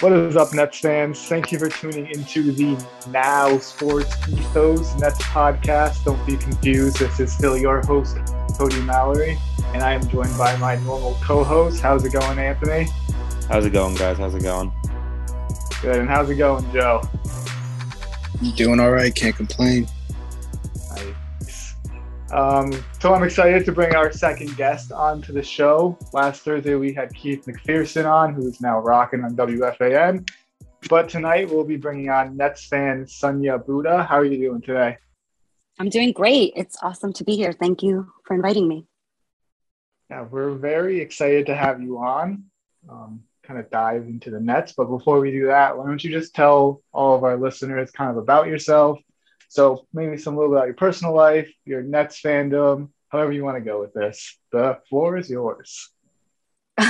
What is up, Nets fans? Thank you for tuning into the Now Sports Ethos Nets podcast. Don't be confused. This is still your host, Cody Mallory, and I am joined by my normal co-host. How's it going, Anthony? How's it going, guys? How's it going? Good. And how's it going, Joe? Doing all right. Can't complain. Um, so I'm excited to bring our second guest onto the show. Last Thursday we had Keith McPherson on, who is now rocking on WFAN. But tonight we'll be bringing on Nets fan Sunya Bhutta. How are you doing today? I'm doing great. It's awesome to be here. Thank you for inviting me. Yeah, we're very excited to have you on. Um, kind of dive into the Nets, but before we do that, why don't you just tell all of our listeners kind of about yourself, so maybe some little about your personal life, your Nets fandom, however you want to go with this. The floor is yours.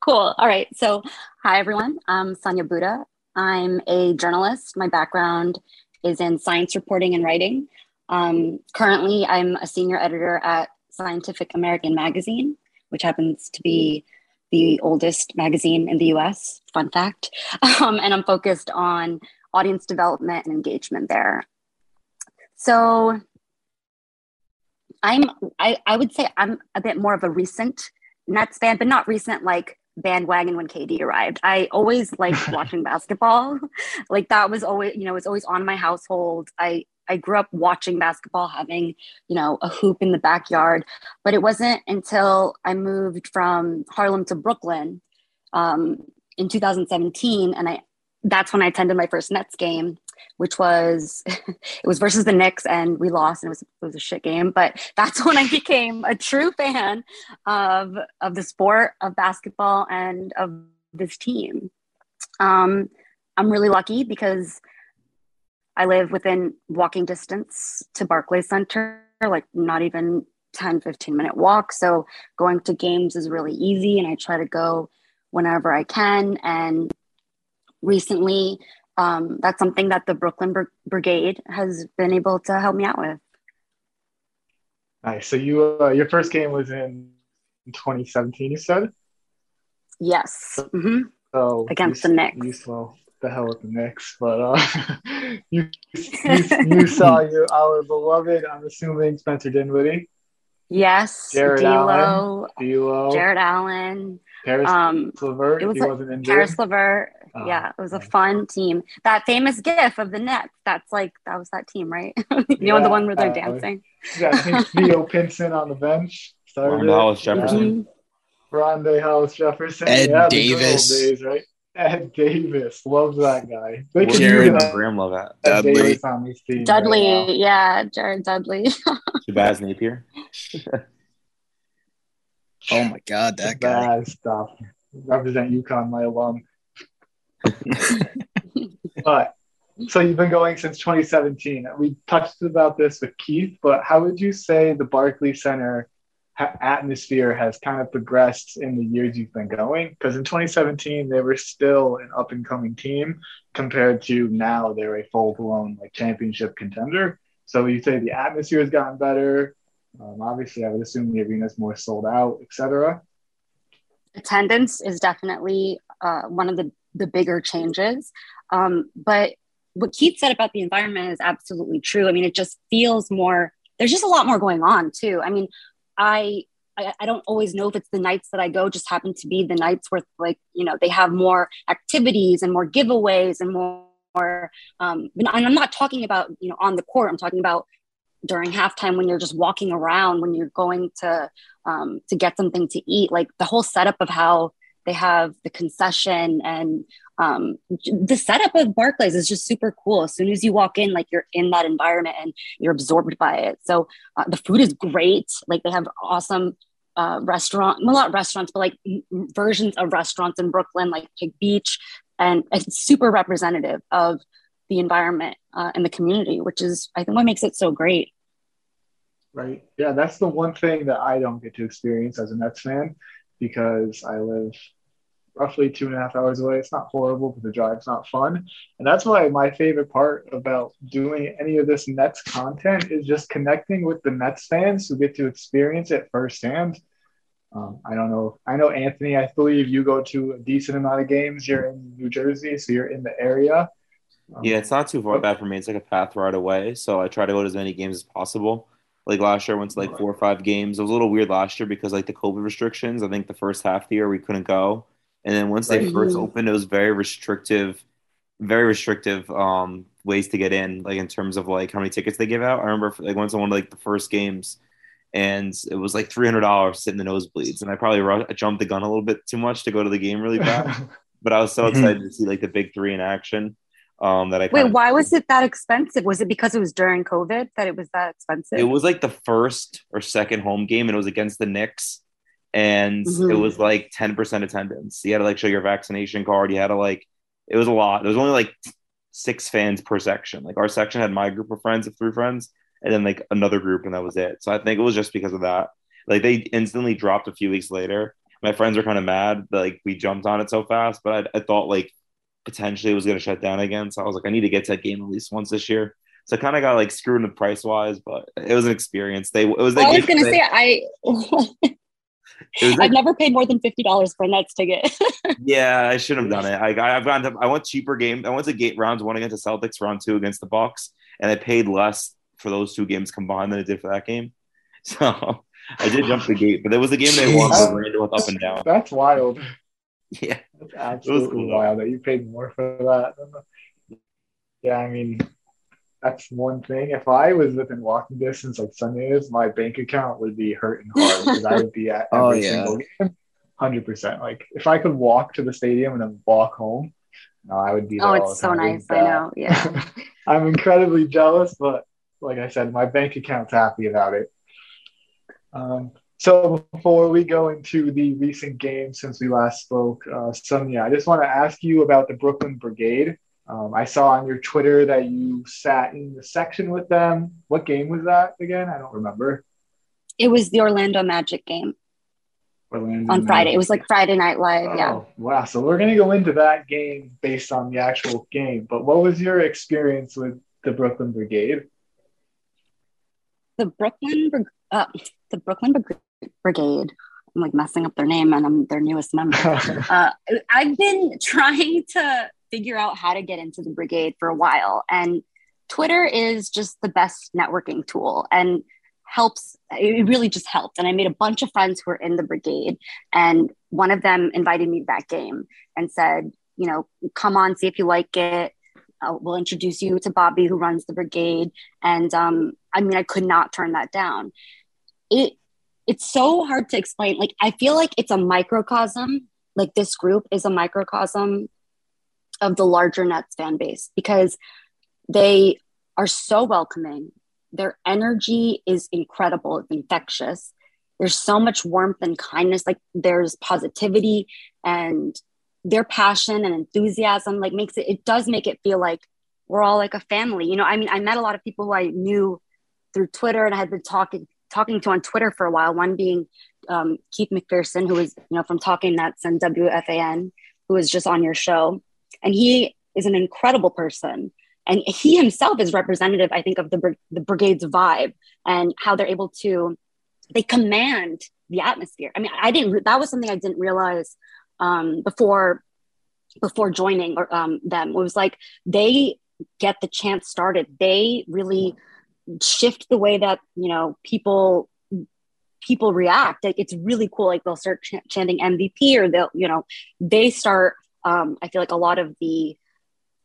cool. All right. So, hi everyone. I'm Sunya Bhutta. I'm a journalist. My background is in science reporting and writing. Um, currently, I'm a senior editor at Scientific American Magazine, which happens to be the oldest magazine in the US. Fun fact. Um, and I'm focused on audience development and engagement there. So I'm I, I would say I'm a bit more of a recent Nets fan, but not recent like bandwagon when KD arrived. I always liked watching basketball. like that was always, you know, it's always on my household. I I grew up watching basketball, having, you know, a hoop in the backyard. But it wasn't until I moved from Harlem to Brooklyn um, in 2017, and I that's when I attended my first Nets game which was it was versus the Knicks and we lost and it was, it was a shit game. But that's when I became a true fan of of the sport of basketball and of this team. Um, I'm really lucky because I live within walking distance to Barclays Center, like not even 10, 15 minute walk. So going to games is really easy and I try to go whenever I can. And recently um, that's something that the Brooklyn Br- Brigade has been able to help me out with. Nice. So you uh, your first game was in 2017. You said. Yes. Mm-hmm. So against you, the Knicks. You saw the hell with the Knicks, but uh, you, you, you saw your our beloved. I'm assuming Spencer Dinwiddie. Yes. Jarrett D'Lo, Allen. D'Lo. Jarrett Allen. Caris um, LeVert. It was he like, wasn't injured. Caris LeVert. Oh, yeah, it was a fun team. That famous GIF of the Nets. That's like that was that team, right? you yeah, know the one where they're uh, dancing. Yeah, I think Theo Pinson on the bench. Started Hollis Jefferson. Mm-hmm. Rondae Hollis Jefferson. Ed yeah, Davis. Days, right? Ed Davis. Loves that guy. They could Jared Graham love that. Ed Dudley. On this team Dudley, right yeah, Jared Dudley. Shabazz Napier. oh my god, that guy. Bad stuff. Represent UConn, my alum. but so you've been going since 2017. We touched about this with Keith, but how would you say the Barclays Center ha- atmosphere has kind of progressed in the years you've been going? Because in 2017 they were still an up and coming team compared to now they're a full blown like championship contender. So you say the atmosphere has gotten better. Um, obviously, I would assume the is more sold out, etc. Attendance is definitely uh, one of the the bigger changes. Um, but what Keith said about the environment is absolutely true. I mean, it just feels more, there's just a lot more going on too. I mean, I, I, I don't always know if it's the nights that I go just happen to be the nights where like, you know, they have more activities and more giveaways and more, more um, and I'm not talking about, you know, on the court, I'm talking about during halftime when you're just walking around, when you're going to, um, to get something to eat, like the whole setup of how they have the concession and um, the setup of Barclays is just super cool. As soon as you walk in, like you're in that environment and you're absorbed by it. So uh, the food is great. Like they have awesome uh, restaurant, well, not restaurants, but like versions of restaurants in Brooklyn, like Pig Beach, and it's super representative of the environment uh, and the community, which is I think what makes it so great. Right. Yeah, that's the one thing that I don't get to experience as a Nets fan because I live roughly two and a half hours away. It's not horrible, but the drive's not fun. And that's why my favorite part about doing any of this Nets content is just connecting with the Nets fans who get to experience it firsthand. Um, I don't know. I know Anthony. I believe you go to a decent amount of games. You're in New Jersey, so you're in the area. Um, yeah, it's not too far bad for me. It's like a path right away, so I try to go to as many games as possible. Like last year, I went to like four or five games. It was a little weird last year because like the COVID restrictions. I think the first half of the year we couldn't go, and then once they first mm-hmm. opened, it was very restrictive, very restrictive um, ways to get in, like in terms of like how many tickets they give out. I remember like went to one of like the first games, and it was like three hundred dollars sitting in the nosebleeds, and I probably I jumped the gun a little bit too much to go to the game really bad. but I was so mm-hmm. excited to see like the big three in action. Um, that I wait. Why was it that expensive? Was it because it was during COVID that it was that expensive? It was like the first or second home game, and it was against the Knicks and mm-hmm. it was like 10% attendance. You had to like show your vaccination card. You had to like, it was a lot. There was only like six fans per section. Like our section had my group of friends of three friends, and then like another group, and that was it. So I think it was just because of that. Like they instantly dropped a few weeks later. My friends were kind of mad that like we jumped on it so fast, but I, I thought like potentially it was going to shut down again. So I was like, I need to get to that game at least once this year. So I kind of got like screwed in the price wise, but it was an experience. They it was. Well, I was going to say I. I've never paid more than fifty dollars for a Nets ticket. yeah, I should have done it. I, I've gone to I went cheaper game. I went to gate rounds one against the Celtics, round two against the Bucks, and I paid less for those two games combined than I did for that game. So I did jump the gate, but it was the game they won for Randall with up and down. That's wild. Yeah, that's absolutely cool, wild that you paid more for that. Yeah, I mean, that's one thing. If I was within walking distance like Sunday is, my bank account would be hurting hard because I would be at oh, every oh, yeah. single game, hundred percent. Like if I could walk to the stadium and then walk home, no, I would be. oh, it's so nice. I know. Yeah. I'm incredibly jealous, but like I said, my bank account's happy about it. Um, so before we go into the recent game since we last spoke, uh, Sunya, I just want to ask you about the Brooklyn Brigade. Um, I saw on your Twitter that you sat in the section with them. What game was that again? I don't remember. It was the Orlando Magic game. Orlando on. Friday. It was like Friday Night Live. Oh, yeah. Wow. So we're going to go into that game based on the actual game. But what was your experience with the Brooklyn Brigade? The Brooklyn, uh, the Brooklyn Brigade. I'm like messing up their name, and I'm their newest member. uh, I've been trying to figure out how to get into the brigade for a while. And Twitter is just the best networking tool and helps. It really just helped. And I made a bunch of friends who were in the brigade. And one of them invited me to that game and said, you know, come on, see if you like it. Uh, we'll introduce you to Bobby, who runs the brigade. And um, I mean, I could not turn that down. It it's so hard to explain. Like, I feel like it's a microcosm. Like this group is a microcosm of the larger Nets fan base because they are so welcoming. Their energy is incredible, it's infectious. There's so much warmth and kindness. Like there's positivity and their passion and enthusiasm like makes it it does make it feel like we're all like a family. You know, I mean, I met a lot of people who I knew through Twitter and I had been talking talking to on Twitter for a while. One being um, Keith McPherson, who was you know from Talking Nets and WFAN, who was just on your show, and he is an incredible person. And he himself is representative i think of the, the brigade's vibe and how they're able to they command the atmosphere. I mean i didn't that was something i didn't realize um, before before joining or, um, them. It was like they get the chant started. They really shift the way that you know people people react. Like it's really cool. Like they'll start ch- chanting mvp or they'll you know they start um, I feel like a lot of the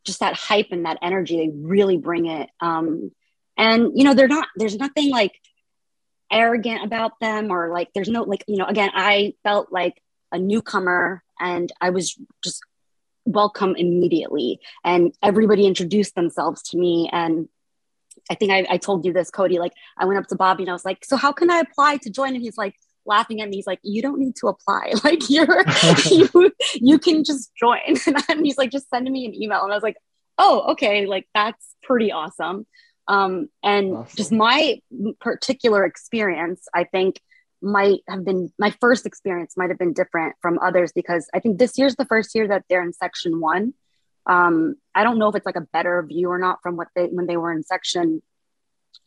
just that hype and that energy, they really bring it. Um, and you know, they're not. There's nothing like arrogant about them, or like there's no like you know. Again, I felt like a newcomer, and I was just welcome immediately. And everybody introduced themselves to me. And I think I, I told you this, Cody. Like, I went up to Bobby and I was like, So, how can I apply to join? And he's like, laughing at me. He's like, "You don't need to apply. Like you're you you can just join." And he's like, "Just send me an email." And I was like, "Oh, okay. Like that's pretty awesome." Um, and awesome. just my particular experience, I think might have been my first experience might have been different from others because I think this year's the first year that they're in section one. Um, I don't know if it's like a better view or not from what they when they were in section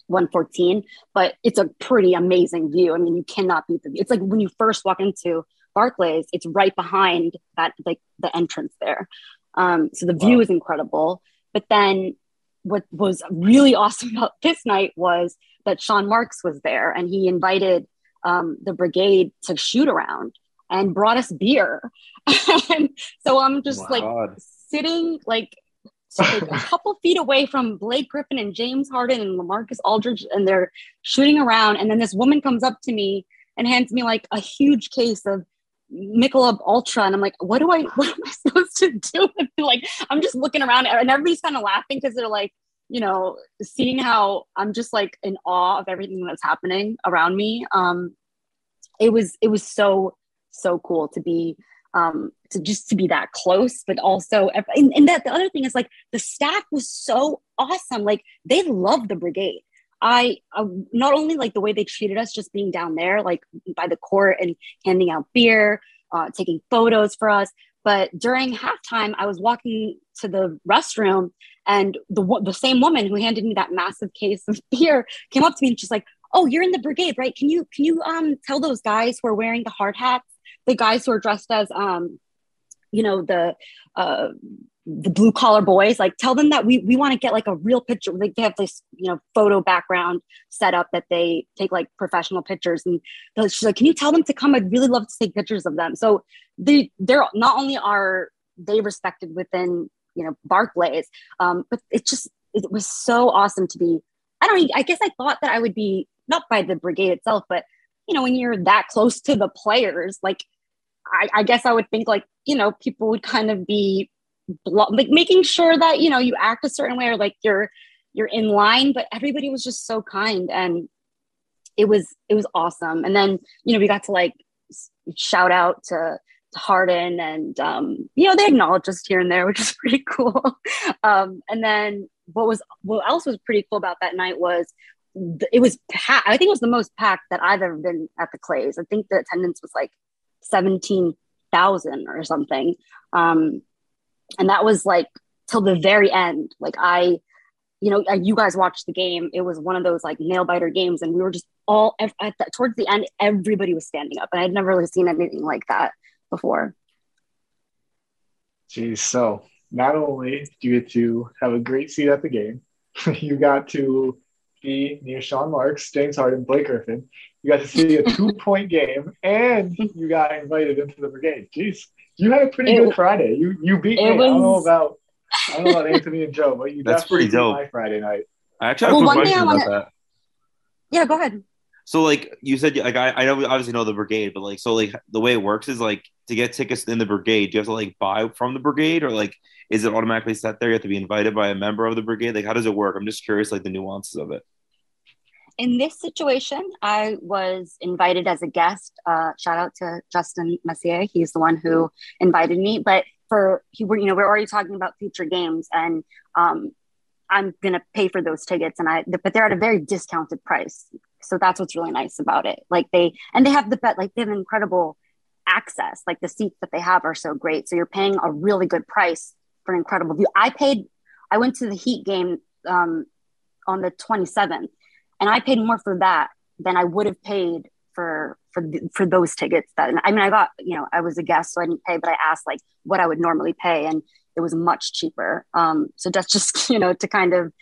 114, but it's a pretty amazing view. I mean, you cannot beat the view. It's like when you first walk into Barclays, it's right behind that, like the entrance there. Um, so the view wow. is incredible. But then what was really awesome about this night was that Sean Marks was there and he invited um, the brigade to shoot around and brought us beer. and so I'm just like sitting like like a couple feet away from Blake Griffin and James Harden and LaMarcus Aldridge, and they're shooting around. And then this woman comes up to me and hands me like a huge case of Michelob Ultra, and I'm like, what do I, what am I supposed to do? like, I'm just looking around, and everybody's kind of laughing because they're like, you know, seeing how I'm just like in awe of everything that's happening around me. Um, it was, it was so, so cool to be um, to just to be that close, but also, and, and that the other thing is like the staff was so awesome. Like they love the brigade. I not only like the way they treated us, just being down there, like by the court and handing out beer, uh, taking photos for us. But during halftime, I was walking to the restroom, and the the same woman who handed me that massive case of beer came up to me and she's like, "Oh, you're in the brigade, right? Can you can you um tell those guys who are wearing the hard hats the guys who are dressed as um you know the uh the blue collar boys like tell them that we we want to get like a real picture like they have this you know photo background set up that they take like professional pictures and she's like can you tell them to come? I'd really love to take pictures of them. So they they're not only are they respected within you know barclays um but it just it was so awesome to be i don't i guess i thought that i would be not by the brigade itself but you know when you're that close to the players like I, I guess I would think like, you know, people would kind of be blo- like making sure that, you know, you act a certain way or like you're, you're in line, but everybody was just so kind and it was, it was awesome. And then, you know, we got to like shout out to, to Harden and, um, you know, they acknowledged us here and there, which is pretty cool. um, and then what was, what else was pretty cool about that night was it was packed. I think it was the most packed that I've ever been at the Clays. I think the attendance was like 17,000 or something. Um, and that was like till the very end. Like I, you know, you guys watched the game. It was one of those like nail biter games, and we were just all at the, towards the end. Everybody was standing up, and I'd never really seen anything like that before. Geez, so not only do you get to have a great seat at the game, you got to be near Sean Marks, James Harden, Blake Griffin. You got to see a two point game and you got invited into the brigade. Jeez, you had a pretty it, good Friday. You you beat me. Was, I don't know about I don't know about Anthony and Joe, but you that's pretty dope. My Friday night. I actually have well, a question about that. Yeah, go ahead. So like you said, like I, I obviously know the brigade, but like so like the way it works is like to get tickets in the brigade, do you have to like buy from the brigade or like is it automatically set there? You have to be invited by a member of the brigade. Like how does it work? I'm just curious, like the nuances of it in this situation, I was invited as a guest. Uh, shout out to Justin Messier. He's the one who invited me. But for he, were you know, we're already talking about future games, and um, I'm gonna pay for those tickets, and I but they're at a very discounted price. So that's what's really nice about it. Like they and they have the bet like they have incredible access. Like the seats that they have are so great. So you're paying a really good price for an incredible view. I paid. I went to the Heat game um, on the 27th and I paid more for that than I would have paid for for for those tickets. That I mean, I got you know I was a guest, so I didn't pay, but I asked like what I would normally pay, and it was much cheaper. Um, so that's just you know to kind of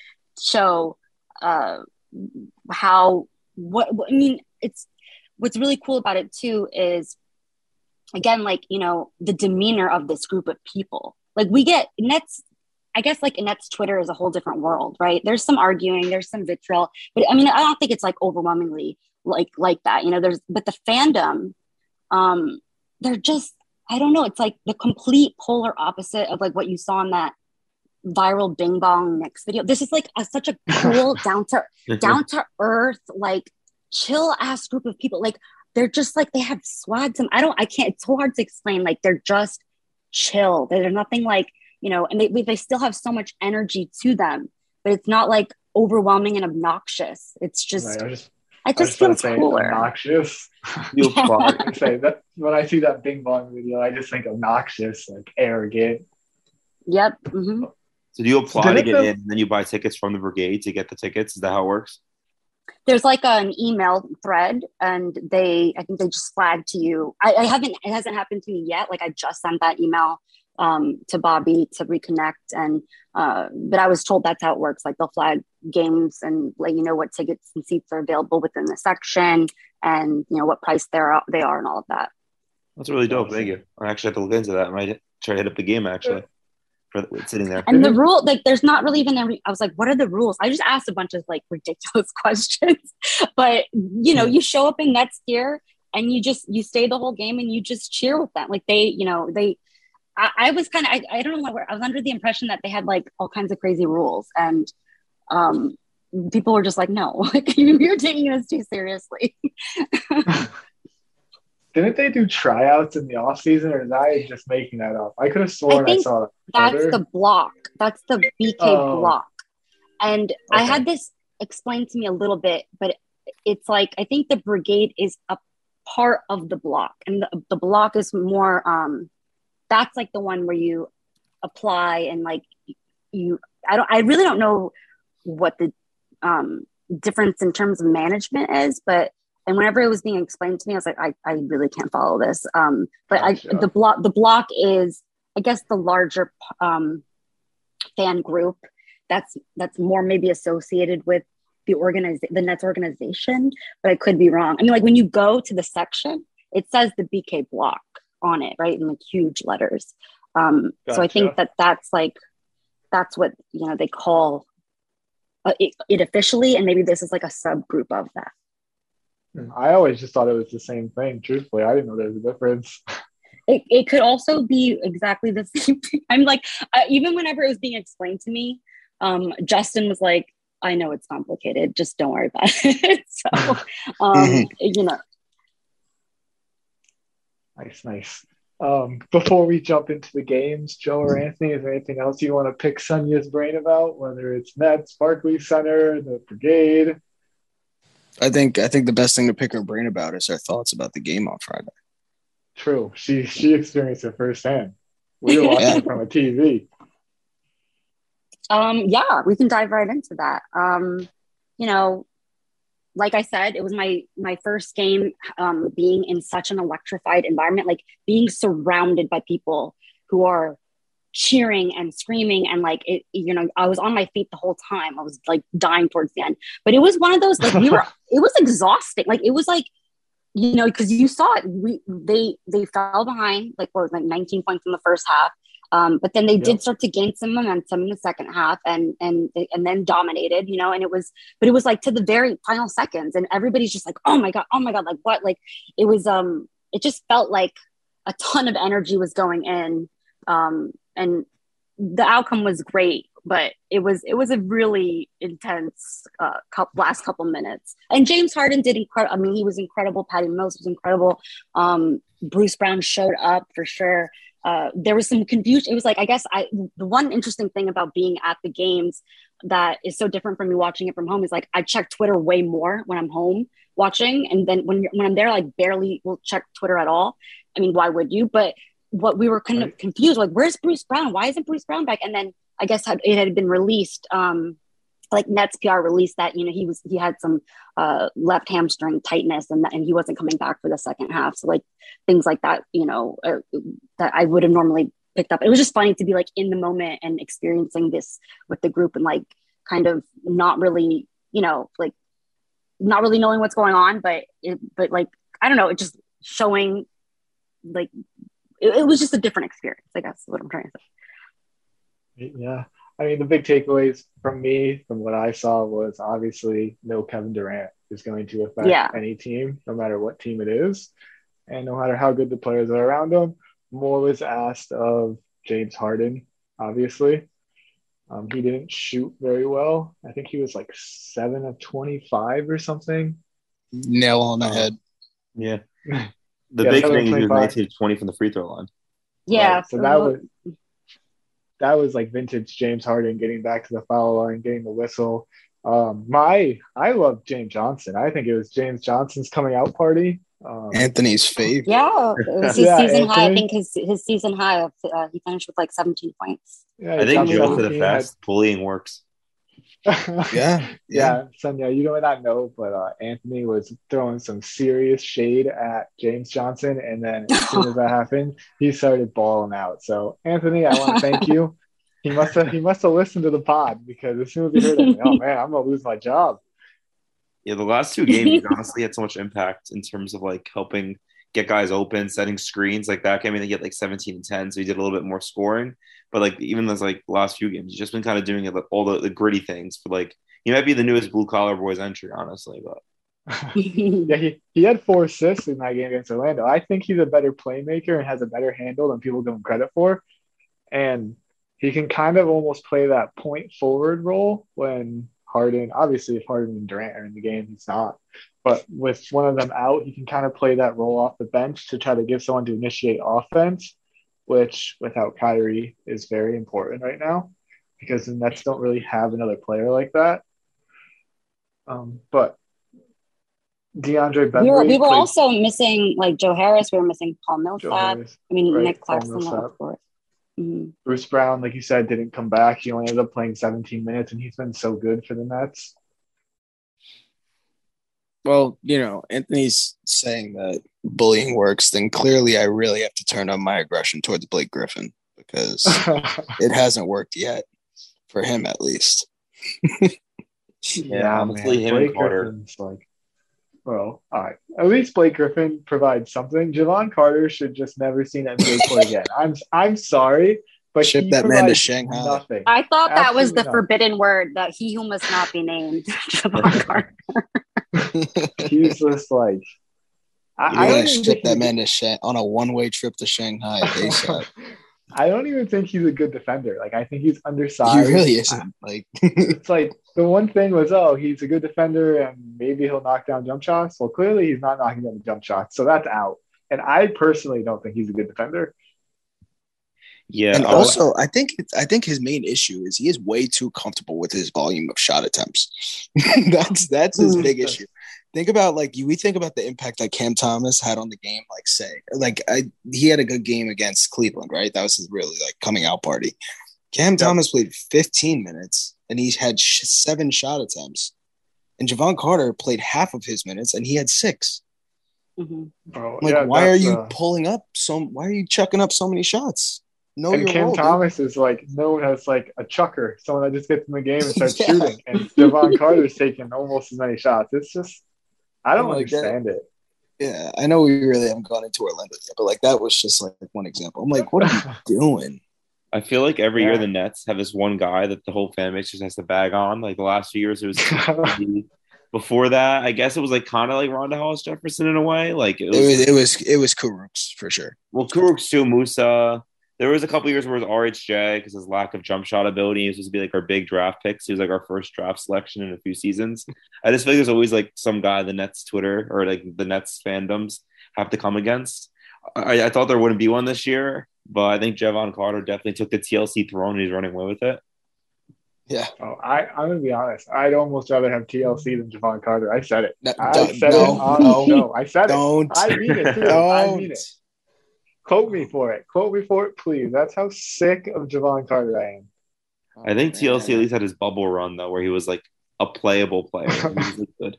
show uh, how what, what I mean. It's what's really cool about it too is again like you know the demeanor of this group of people. Like we get Nets I guess like Annette's Twitter is a whole different world, right? There's some arguing, there's some vitriol, but I mean, I don't think it's like overwhelmingly like like that. You know, there's but the fandom, um, they're just I don't know. It's like the complete polar opposite of like what you saw in that viral Bing Bong Knicks video. This is like a, such a cool, down to down to earth, like chill ass group of people. Like they're just like they have swag. Some I don't. I can't. It's so hard to explain. Like they're just chill. They're nothing like you know, and they they still have so much energy to them, but it's not like overwhelming and obnoxious. It's just. Right, I just, I just I just feels cooler. Obnoxious. you yeah. say that when I see that Bing Bong video, I just think obnoxious, like arrogant. Yep. Mm-hmm. So do you apply to get in, and then you buy tickets from the brigade to get the tickets? Is that how it works? There's like an email thread, and they, I think they just flag to you. I, I haven't, it hasn't happened to me yet. Like I just sent that email um, to Bobby to reconnect, and uh, but I was told that's how it works. Like they'll flag games and let you know what tickets and seats are available within the section, and you know what price they're they are, and all of that. That's really dope. Thank you. I actually have to look into that. I might try to hit up the game actually for sitting there. And the rule, like, there's not really even. I was like, what are the rules? I just asked a bunch of like ridiculous questions, but you know, hmm. you show up in Nets gear and you just you stay the whole game and you just cheer with them. Like they, you know, they. I, I was kind of I, I don't know where I was under the impression that they had like all kinds of crazy rules and um people were just like no like you're taking this too seriously didn't they do tryouts in the off season, or is I just making that up? I could have sworn I, I saw That's the block. That's the BK oh. block. And okay. I had this explained to me a little bit, but it's like I think the brigade is a part of the block, and the, the block is more. um That's like the one where you apply and like you. I don't. I really don't know what the um difference in terms of management is, but and whenever it was being explained to me, I was like, I, I really can't follow this. Um, but I, the block, the block is, I guess, the larger um, fan group that's that's more maybe associated with the organization, the Nets organization. But I could be wrong. I mean, like when you go to the section, it says the BK block on it, right, in like huge letters. Um, gotcha. So I think that that's like that's what you know they call uh, it, it officially, and maybe this is like a subgroup of that. I always just thought it was the same thing. Truthfully, I didn't know there was a difference. It, it could also be exactly the same thing. I'm like, uh, even whenever it was being explained to me, um, Justin was like, I know it's complicated. Just don't worry about it. so, um, mm-hmm. you know. Nice, nice. Um, before we jump into the games, Joe or Anthony, is there anything else you want to pick Sunya's brain about? Whether it's Nets, Barclays Center, the Brigade, I think I think the best thing to pick her brain about is her thoughts about the game on Friday. True. She she experienced it firsthand. We were watching it from a TV. Um, yeah, we can dive right into that. Um, you know, like I said, it was my my first game um, being in such an electrified environment, like being surrounded by people who are cheering and screaming and like it you know i was on my feet the whole time. I was like dying towards the end. But it was one of those like we were it was exhausting. Like it was like you know because you saw it. We they they fell behind like what was like 19 points in the first half. Um, but then they did start to gain some momentum in the second half and and and then dominated you know and it was but it was like to the very final seconds and everybody's just like oh my god oh my god like what like it was um it just felt like a ton of energy was going in um and the outcome was great but it was it was a really intense uh, couple, last couple minutes. And james harden did incredible i mean he was incredible. Patty mills was incredible. Um, bruce brown showed up for sure. Uh, there was some confusion. It was like i guess i the one interesting thing about being at the games that is so different from me watching it from home is like i check twitter way more when i'm home watching. And then when, when i'm there like barely will check twitter at all. I mean why would you? But what we were kind right. of confused like where's bruce brown? Why isn't bruce brown back? And then i guess it had been released um like nets pr released that you know he was he had some uh left hamstring tightness and and he wasn't coming back for the second half. So like things like that you know uh, that i would have normally picked up. It was just funny to be like in the moment and experiencing this with the group and like kind of not really you know like not really knowing what's going on but it, but like i don't know it just showing like it, it was just a different experience. I guess is what I'm trying to say. Yeah. I mean, the big takeaways from me, from what I saw, was obviously no Kevin Durant is going to affect yeah. any team, no matter what team it is, and no matter how good the players are around him. more was asked of James Harden, obviously. Um, he didn't shoot very well. I think he was like seven of 25 or something. Nail on the head. Yeah. The Yeah, big thing is he was 25. 19 to 20 from the free throw line. Yeah. Right, so that was that was like vintage James Harden getting back to the foul line, getting the whistle. Um, my I love James Johnson. I think it was James Johnson's coming out party. Um, Anthony's favorite. Yeah, it was his Yeah, season high. I think his his season high of uh, he finished with like 17 points. yeah, I think dropped Joe for the 17, fast bullying works. Yeah. yeah, Sunya, you may not know, but uh, Anthony was throwing some serious shade at James Johnson, and then as soon as that happened, he started balling out. So, Anthony, I want to thank you. He must have he must have listened to the pod because as soon as he heard it, oh man, I'm gonna lose my job. Yeah, the last two games he honestly had so much impact in terms of like helping get guys open, setting screens like that. game. I mean, they get like 17 and 10, so he did a little bit more scoring. But like even those like last few games, he's just been kind of doing it like all the, the gritty things But like he might be the newest blue collar boys entry, honestly. But Yeah, he, he had four assists in that game against Orlando. I think he's a better playmaker and has a better handle than people give him credit for. And he can kind of almost play that point forward role when Harden, obviously, if Harden and Durant are in the game, he's not. But with one of them out, he can kind of play that role off the bench to try to give someone to initiate offense, which without Kyrie is very important right now because the Nets don't really have another player like that. Um, but DeAndre we were we were played- also missing like Joe Harris. We were missing Paul Millsap. Harris. I mean Right, Nic Claxton, of course. Mhm. Bruce Brown, like you said, didn't come back. He only ended up playing 17 minutes, and he's been so good for the Nets. Well, you know, Anthony's saying that bullying works, then clearly I really have to turn on my aggression towards Blake Griffin because it hasn't worked yet, for him at least. Yeah, honestly, him and Blake Carter. Griffin's like, well, all right. At least Blake Griffin provides something. Jevon Carter should just never see an NBA court again. I'm I'm sorry, but Ship that man to Shanghai. Nothing. I thought that was the not. forbidden word that he who must not be named. Jevon Carter. He's just like. I, I ship that man to Shan- on a one-way trip to Shanghai ASAP. I don't even think he's a good defender. Like I think he's undersized. he really isn't. Like, it's like the one thing was, oh, he's a good defender and maybe he'll knock down jump shots. Well, clearly he's not knocking down the jump shots, so that's out. And I personally don't think he's a good defender. Yeah, and I was- also, I think it's, I think his main issue is he is way too comfortable with his volume of shot attempts. that's that's his big issue. Think about like you. We think about the impact that Cam Thomas had on the game. Like say, like I, he had a good game against Cleveland, right? That was his really like coming out party. Cam Thomas played 15 minutes and he had sh- seven shot attempts, and Jevon Carter played half of his minutes and he had six. Mhm. Bro, Like, yeah, why are you uh, pulling up so? Why are you chucking up so many shots? Know and your Cam role, dude. Thomas is like known as like a chucker, someone that just gets in the game and starts Yeah. shooting. And Jevon Carter's taking almost as many shots. It's just, I don't oh Like that. understand it. Yeah, I know we really haven't gone into Orlando yet, but like that was just like one example. I'm like, what are you doing? I feel like every year the Nets have this one guy that the whole fan base just has to bag on. Like the last few years, it was before that. I guess it was like kind of like Rondae Hollis Jefferson in a way. Like it It was, was it was it was Kurucs for sure. well, Kuruk too, Musa. There was a couple years where it was RHJ because his lack of jump shot ability. He was supposed to be like our big draft picks. He was like our first draft selection in a few seasons. I just feel like there's always like some guy the Nets Twitter or like the Nets fandoms have to come against. I, I thought there wouldn't be one this year, but I think Jevon Carter definitely took the TLC throne and he's running away with it. Yeah, Oh, I, I'm gonna be honest. I'd almost rather have TLC than Jevon Carter. I said it. no, I don't- said it no, on the no, show. I said it. don't, I mean it, too. I mean it. Quote me for it. Quote me for it, please. That's how sick of Jevon Carter I am. I think TLC at least had his bubble run though, where he was like a playable player. He was like, good.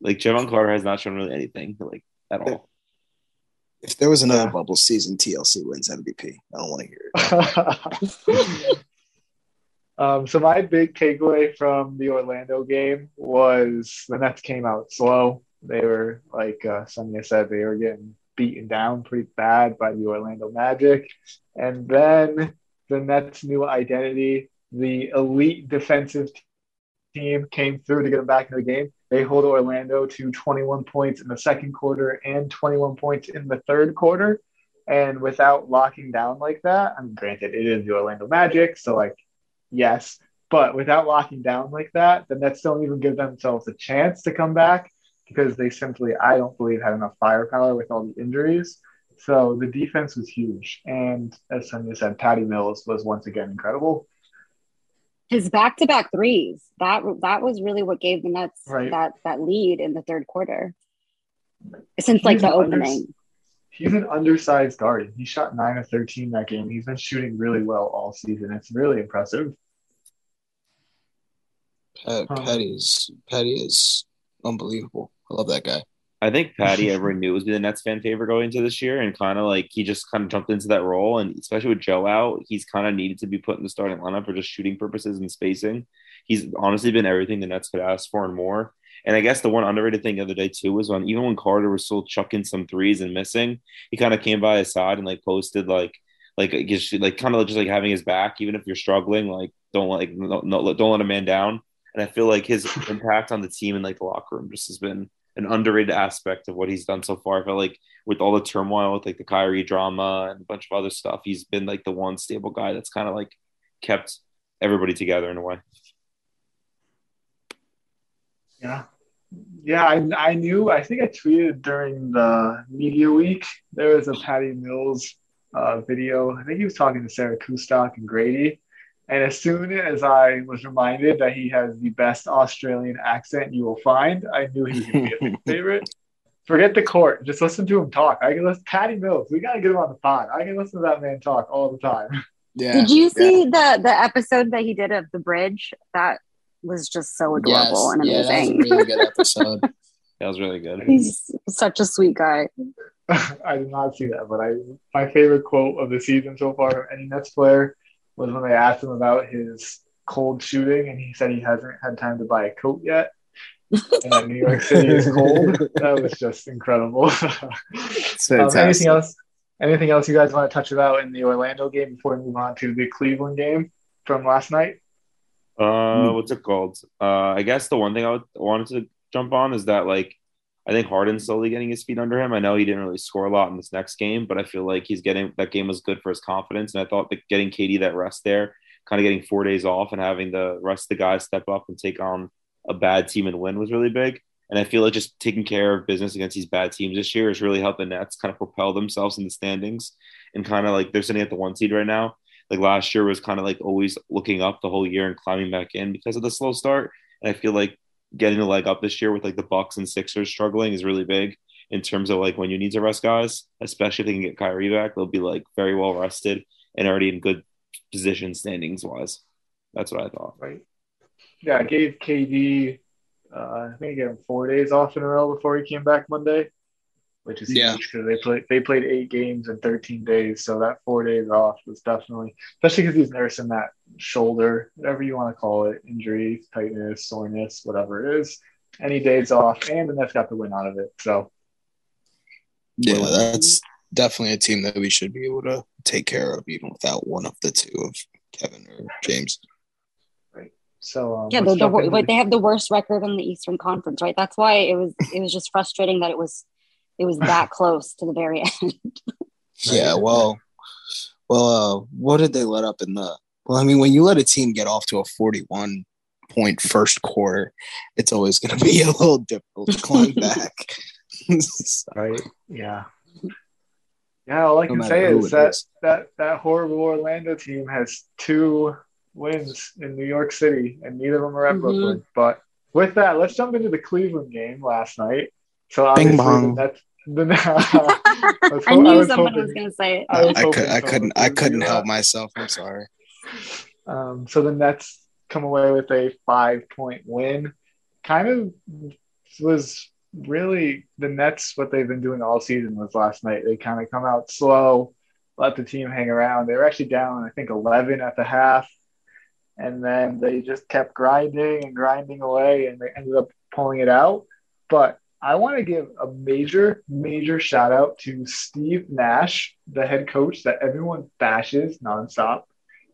Like Jevon Carter has not shown really anything like at all. If there was another Yeah. bubble season, TLC wins MVP. I don't want to hear it. um, so my big takeaway from the Orlando game was the Nets came out slow. They were like uh, Sunya said, they were getting beaten down pretty bad by the Orlando Magic, and then the Nets' new identity, the elite defensive team, came through to get them back in the game. They hold Orlando to 21 points in the second quarter and 21 points in the third quarter. And without locking down like that, I mean, granted, it is the Orlando Magic, so like, yes, but without locking down like that, the Nets don't even give themselves a chance to come back because they simply, I don't believe, had enough firepower with all the injuries. So the defense was huge. And as Sunya said, Patty Mills was once again incredible. His back-to-back threes, that that was really what gave the Nets Right. that that lead in the third quarter. Since like He's the an under- opening. He's an undersized guard. He shot nine of 13 that game. He's been shooting really well all season. It's really impressive. Pat, Um, Patty is Patty is unbelievable. I love that guy. I think Patty everyone knew was be the Nets fan favorite going into this year, and kind of like he just kind of jumped into that role, and especially with Joe out, he's kind of needed to be put in the starting lineup for just shooting purposes and spacing. He's honestly been everything the Nets could ask for and more. And I guess the one underrated thing the other day too was when even when Carter was still chucking some threes and missing, he kind of came by his side and like posted like like just like kind of just like having his back, even if you're struggling, like don't like no, no, don't let a man down. And I feel like his impact on the team and like the locker room just has been an underrated aspect of what he's done so far. I feel like with all the turmoil with like the Kyrie drama and a bunch of other stuff, he's been like the one stable guy that's kind of like kept everybody together in a way. Yeah. Yeah, I, I knew. I think I tweeted during the media week. There was a Patty Mills uh, video. I think he was talking to Sarah Kustok and Grady. And as soon as I was reminded that he has the best Australian accent you will find, I knew he was going to be a favorite. Forget the court. Just listen to him talk. I can listen. Patty Mills. We got to get him on the pod. I can listen to that man talk all the time. Yeah. Did you yeah. see the the episode that he did of the bridge? That was just so adorable and amazing. yeah, that was a amazing. really good episode. That was really good. He's such a sweet guy. I did not see that, but I my favorite quote of the season so far from any Nets player was when they asked him about his cold shooting, and he said he hasn't had time to buy a coat yet. and that New York City is cold. That was just incredible. Um, anything else? Anything else you guys want to touch about in the Orlando game before we move on to the Cleveland game from last night? Uh, what's it called? Uh, I guess the one thing I would, wanted to jump on is that like I think Harden's slowly getting his feet under him. I know he didn't really score a lot in this next game, but I feel like he's getting that game was good for his confidence. And I thought that getting KD that rest there, kind of getting four days off and having the rest of the guys step up and take on a bad team and win was really big. And I feel like just taking care of business against these bad teams this year is really helping Nets kind of propel themselves in the standings and kind of like they're sitting at the one seed right now. Like last year was kind of like always looking up the whole year and climbing back in because of the slow start. And I feel like getting a leg up this year with like the Bucks and Sixers struggling is really big in terms of like when you need to rest guys, especially if they can get Kyrie back, they'll be like very well rested and already in good position standings wise. That's what I thought. Right. Yeah, I gave KD. Uh, I think he gave him four days off in a row before he came back Monday, which is Yeah. huge because they played they played eight games in 13 days. So that four days off was definitely, especially because he's nursing that shoulder, whatever you want to call it, injury, tightness, soreness, whatever it is. Any days off, and the Nets got the win out of it. So Yeah, that's definitely a team that we should be able to take care of, even without one of the two of Kevin or James. Right. So um, Yeah, the, the, jump wor- into like the- they have the worst record in the Eastern Conference, right? That's why it was it was just frustrating that it was it was that close to the very end. Yeah, well, well, uh, what did they let up in the? Well, I mean, when you let a team get off to a forty-one point first quarter, it's always going to be a little difficult to climb back. right? Yeah. Yeah, all I No can matter say is it that, is. that that horrible Orlando team has two wins in New York City, and neither of them are at Mhm. Brooklyn. But with that, let's jump into the Cleveland game last night. So Bing obviously, bong. the Nets. The, was I ho- I knew was somebody hoping- was going to say it. I was I, could, I couldn't. I couldn't that. help myself. I'm sorry. Um, so the Nets come away with a five point win. Kind of was really the Nets, what they've been doing all season was last night. They kind of come out slow, let the team hang around. They were actually down, I think, 11 at the half. And then they just kept grinding and grinding away, and they ended up pulling it out. But I want to give a major, major shout out to Steve Nash, the head coach that everyone bashes nonstop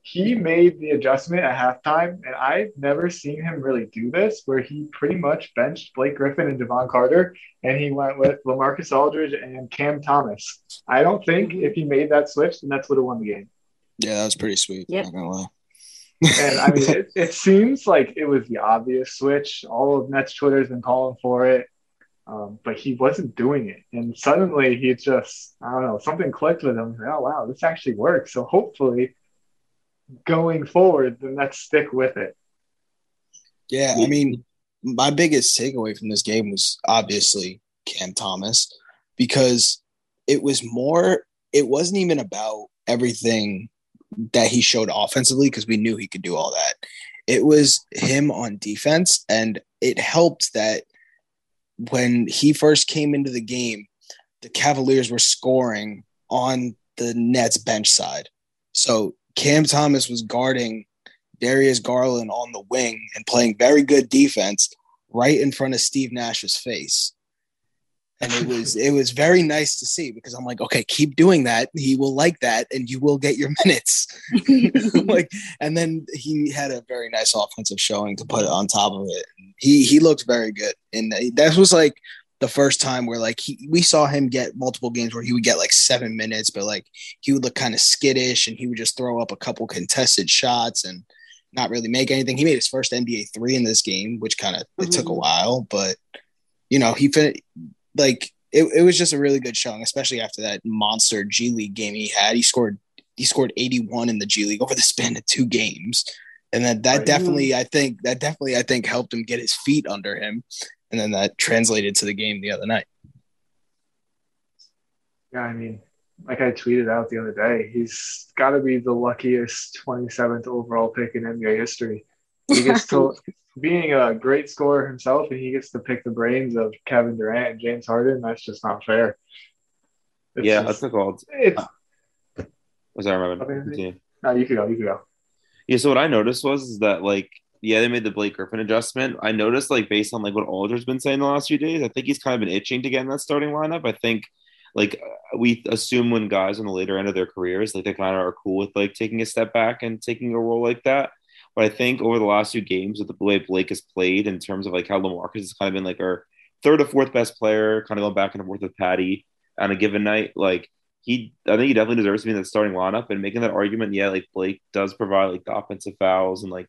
he made the adjustment at halftime, and I've never seen him really do this, where he pretty much benched Blake Griffin and Jevon Carter, and he went with Lamarcus Aldridge and Cam Thomas. I don't think if he made that switch, then that's would have won the game. Yeah, that was pretty sweet. Yep. Not gonna lie. And I mean, it, it seems like it was the obvious switch. All of Nets Twitter has been calling for it, um, but he wasn't doing it. And suddenly he just, I don't know, something clicked with him. Oh, wow, this actually works. So hopefully going forward, then let's stick with it. Yeah, I mean, my biggest takeaway from this game was obviously Cam Thomas because it was more, it wasn't even about everything that he showed offensively because we knew he could do all that. It was him on defense, and it helped that when he first came into the game, the Cavaliers were scoring on the Nets bench side. So Cam Thomas was guarding Darius Garland on the wing and playing very good defense right in front of Steve Nash's face. And it was it was very nice to see because I'm like, okay, keep doing that. He will like that, and you will get your minutes. like, and then he had a very nice offensive showing to put it on top of it. He he looked very good, and that was like the first time where like he we saw him get multiple games where he would get like seven minutes, but like he would look kind of skittish and he would just throw up a couple contested shots and not really make anything. He made his first NBA three in this game, which kind of it Mm-hmm. took a while, but you know he fin- like it, it was just a really good showing, especially after that monster G League game he had. He scored he scored 81 in the G League over the span of two games. And then that Right. definitely I think that definitely I think helped him get his feet under him. And then that translated to the game the other night. Yeah, I mean, like I tweeted out the other day, he's got to be the luckiest 27th overall pick in NBA history. He gets to being a great scorer himself, and he gets to pick the brains of Kevin Durant and James Harden. That's just not fair. It's yeah, just- that's a called. it's. Was I remember? Okay. No, you could go. You could go. Yeah, so what I noticed was is that like yeah, they made the Blake Griffin adjustment. I noticed like based on like what Aldridge's been saying the last few days, I think he's kind of been itching to get in that starting lineup. I think like uh, we assume when guys on the later end of their careers, like they kind of are cool with like taking a step back and taking a role like that. But I think over the last few games, with the way Blake has played in terms of like how Lamarcus has kind of been like our third or fourth best player, kind of going back and forth with Patty on a given night, like he, I think he definitely deserves to be in that starting lineup and making that argument. Yeah, like Blake does provide like the offensive fouls and like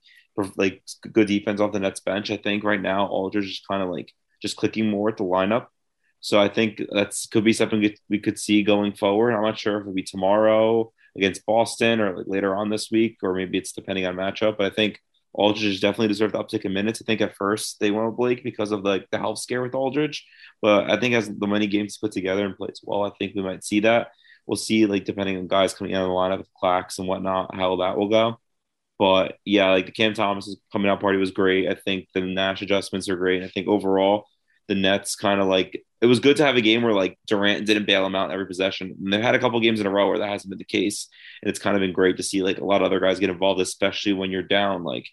like good defense off the Nets bench. I think right now Aldridge is kind of like just clicking more at the lineup. So I think that's could be something we could see going forward. I'm not sure if it'll be tomorrow against Boston or like later on this week, or maybe it's depending on matchup. But I think Aldridge definitely deserved the uptick in minutes. I think at first they went with Blake because of like the health scare with Aldridge, but I think as the many games put together and plays well, I think we might see that. We'll see like depending on guys coming out of the lineup with Clax and whatnot, how that will go. But yeah, like the Cam Thomas coming out party was great. I think the Nash adjustments are great. I think overall the Nets kind of like it was good to have a game where like Durant didn't bail them out every possession. And they've had a couple games in a row where that hasn't been the case. And it's kind of been great to see like a lot of other guys get involved, especially when you're down like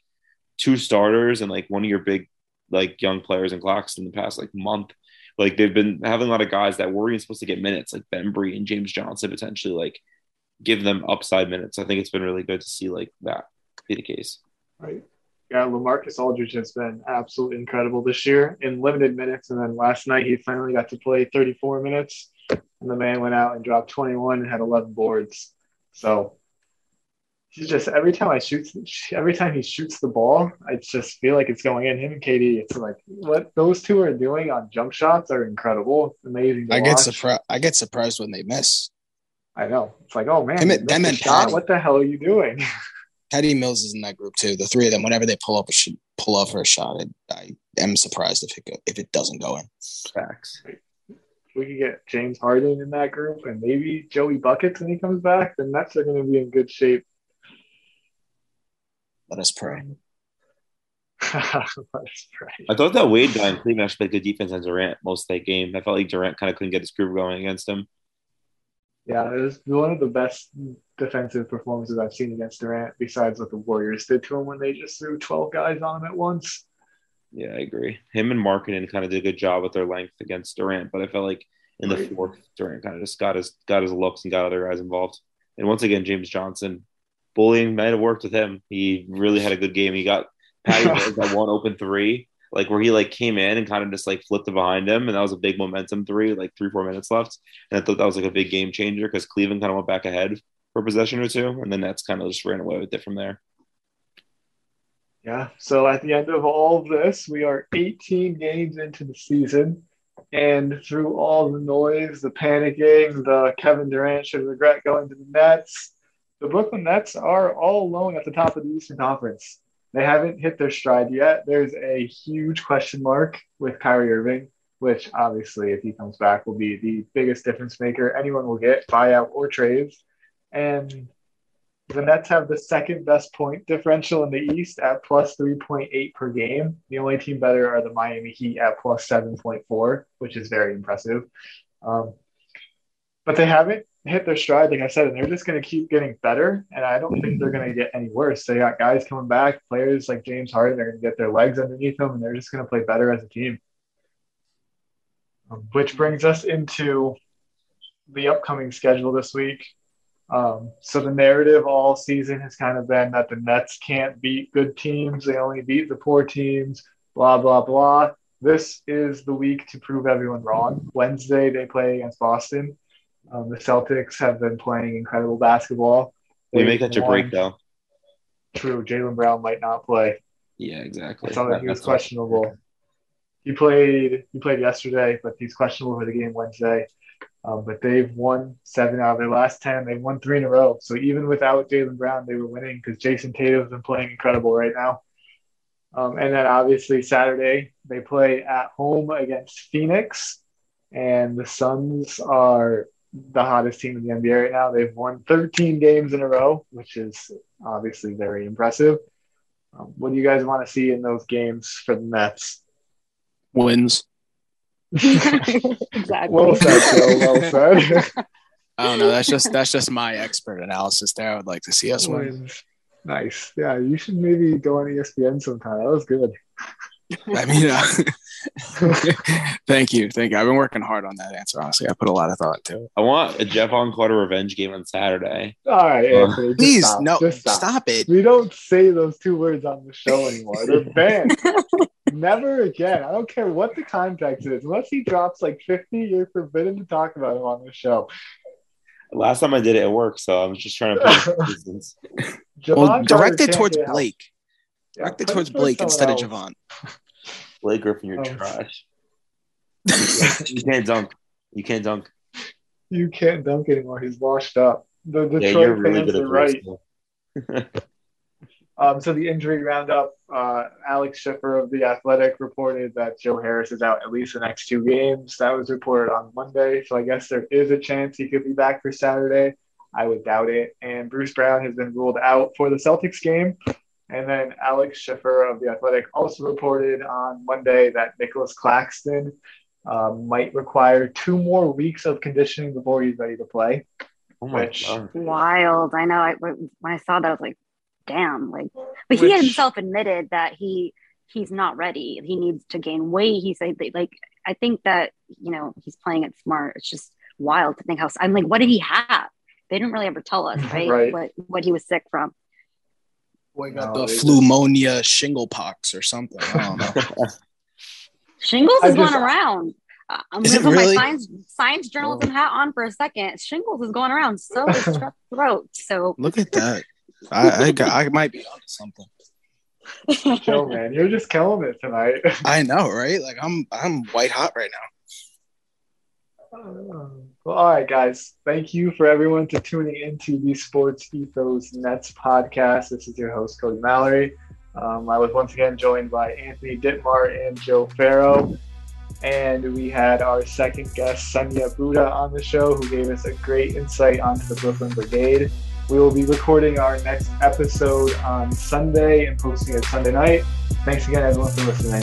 two starters and like one of your big like young players in Claxton in the past like month. Like they've been having a lot of guys that weren't even supposed to get minutes, like Bembry and James Johnson potentially like give them upside minutes. I think it's been really good to see like that be the case. Right. Yeah, Lamarcus Aldridge has been absolutely incredible this year in limited minutes. And then last night he finally got to play 34 minutes. And the man went out and dropped 21 and had 11 boards. So he's just every time I shoot, every time he shoots the ball, I just feel like it's going in. Him and KD, it's like what those two are doing on jump shots are incredible. It's amazing. I get surprised. I get surprised when they miss. I know. It's like, oh man, Them- them and shot. Patty. What the hell are you doing? Patty Mills is in that group too. The three of them, whenever they pull up should pull up for a shot, I, I am surprised if it go, if it doesn't go in. Facts. we could get James Harden in that group and maybe Joey Buckets when he comes back, then Nets are going to be in good shape. Let us pray. Let's pray. I thought that Wade guy in Cleveland actually played good defense on Durant most of that game. I felt like Durant kind of couldn't get his groove going against him. Yeah, it was one of the best defensive performances I've seen against Durant, besides what the Warriors did to him when they just threw 12 guys on him at once. Yeah, I agree. Him and Markkanen kind of did a good job with their length against Durant, but I felt like in the fourth, Durant kind of just got his got his looks and got other guys involved. And once again, James Johnson bullying might have worked with him. He really had a good game. He got Patty that one open three, like where he like came in and kind of just like flipped it behind him, and that was a big momentum three, like three four minutes left, and I thought that was like a big game changer because Cleveland kind of went back ahead for a possession or two, and then that's kind of just ran away with it from there. Yeah. So at the end of all of this, we are 18 games into the season. And through all the noise, the panicking, the Kevin Durant should regret going to the Nets, the Brooklyn Nets are all alone at the top of the Eastern Conference. They haven't hit their stride yet. There's a huge question mark with Kyrie Irving, which obviously, if he comes back, will be the biggest difference maker anyone will get, buyout or trades. And the Nets have the second best point differential in the East at plus 3.8 per game. The only team better are the Miami Heat at plus 7.4, which is very impressive. Um, but they haven't hit their stride, like I said, and they're just going to keep getting better. And I don't think they're going to get any worse. They got guys coming back, players like James Harden, they're going to get their legs underneath them, and they're just going to play better as a team. Um, which brings us into the upcoming schedule this week. Um, so the narrative all season has kind of been that the Nets can't beat good teams; they only beat the poor teams. Blah blah blah. This is the week to prove everyone wrong. Wednesday they play against Boston. Um, the Celtics have been playing incredible basketball. We make that your break though. True, Jaylen Brown might not play. Yeah, exactly. I saw that he was questionable. He played. He played yesterday, but he's questionable for the game Wednesday. Um, but they've won seven out of their last ten. They've won three in a row. So even without Jaylen Brown, they were winning because Jayson Tatum's been playing incredible right now. Um, and then obviously Saturday they play at home against Phoenix, and the Suns are the hottest team in the NBA right now. They've won 13 games in a row, which is obviously very impressive. Um, what do you guys want to see in those games for the Nets? Wins. exactly. Well said, Joe. Well said. I don't know. That's just that's just my expert analysis there. I would like to see us win. Nice. Yeah, you should maybe go on ESPN sometime. That was good. I mean, uh, thank you, thank you. I've been working hard on that answer. Honestly, I put a lot of thought into it. I want a Jevon Carter revenge game on Saturday. All right, Uh, Anthony. just Please, stop. no, Just stop. it. We don't say those two words on the show anymore. They're banned. Never again. I don't care what the context is. Unless he drops like 50, you're forbidden to talk about him on the show. Last time I did it, it worked. So I'm just trying to put distance. Jevon Well, Carter direct it towards. Blake. Yeah, Direct it towards towards Blake instead of. Jevon. Blake Griffin, you're Oh. trash. you can't dunk. You can't dunk. You can't dunk anymore. He's washed up. The Yeah, Detroit you're really fans good at are right. Right. Um, so the injury roundup, uh, Alex Schiffer of The Athletic reported that Joe Harris is out at least the next two games. That was reported on Monday. So I guess there is a chance he could be back for Saturday. I would doubt it. And Bruce Brown has been ruled out for the Celtics game. And then Alex Schiffer of The Athletic also reported on Monday that Nicholas Claxton um, might require two more weeks of conditioning before he's ready to play. Oh my Which- god. Wild. I know. I, when I saw that, I was like, damn. Like, but he himself admitted that he he's not ready. He needs to gain weight. He said, like, I think that you know he's playing it smart. It's just wild to think how. I'm like, what did he have? They didn't really ever tell us, right? Right. What what he was sick from. Boy got No, the they just- pneumonia shingle pox or something. I don't know. Shingles is going around. Uh, I'm going to put really? my science science journalism hat on for a second. Shingles is going around. So is strep throat. So Look at that. I I, got, I might be onto something. Joe, man, you're just killing it tonight. I know, right? Like I'm I'm white hot right now. Well, all right, guys. Thank you for everyone to tuning into the Sports Ethos Nets podcast. This is your host, Cody Mallory. Um, I was once again joined by Anthony Dittmar and Joe Farrow. And we had our second guest, Sunya Bhutta, on the show, who gave us a great insight onto the Brooklyn Brigade. We will be recording our next episode on Sunday and posting it Sunday night. Thanks again, everyone, for listening.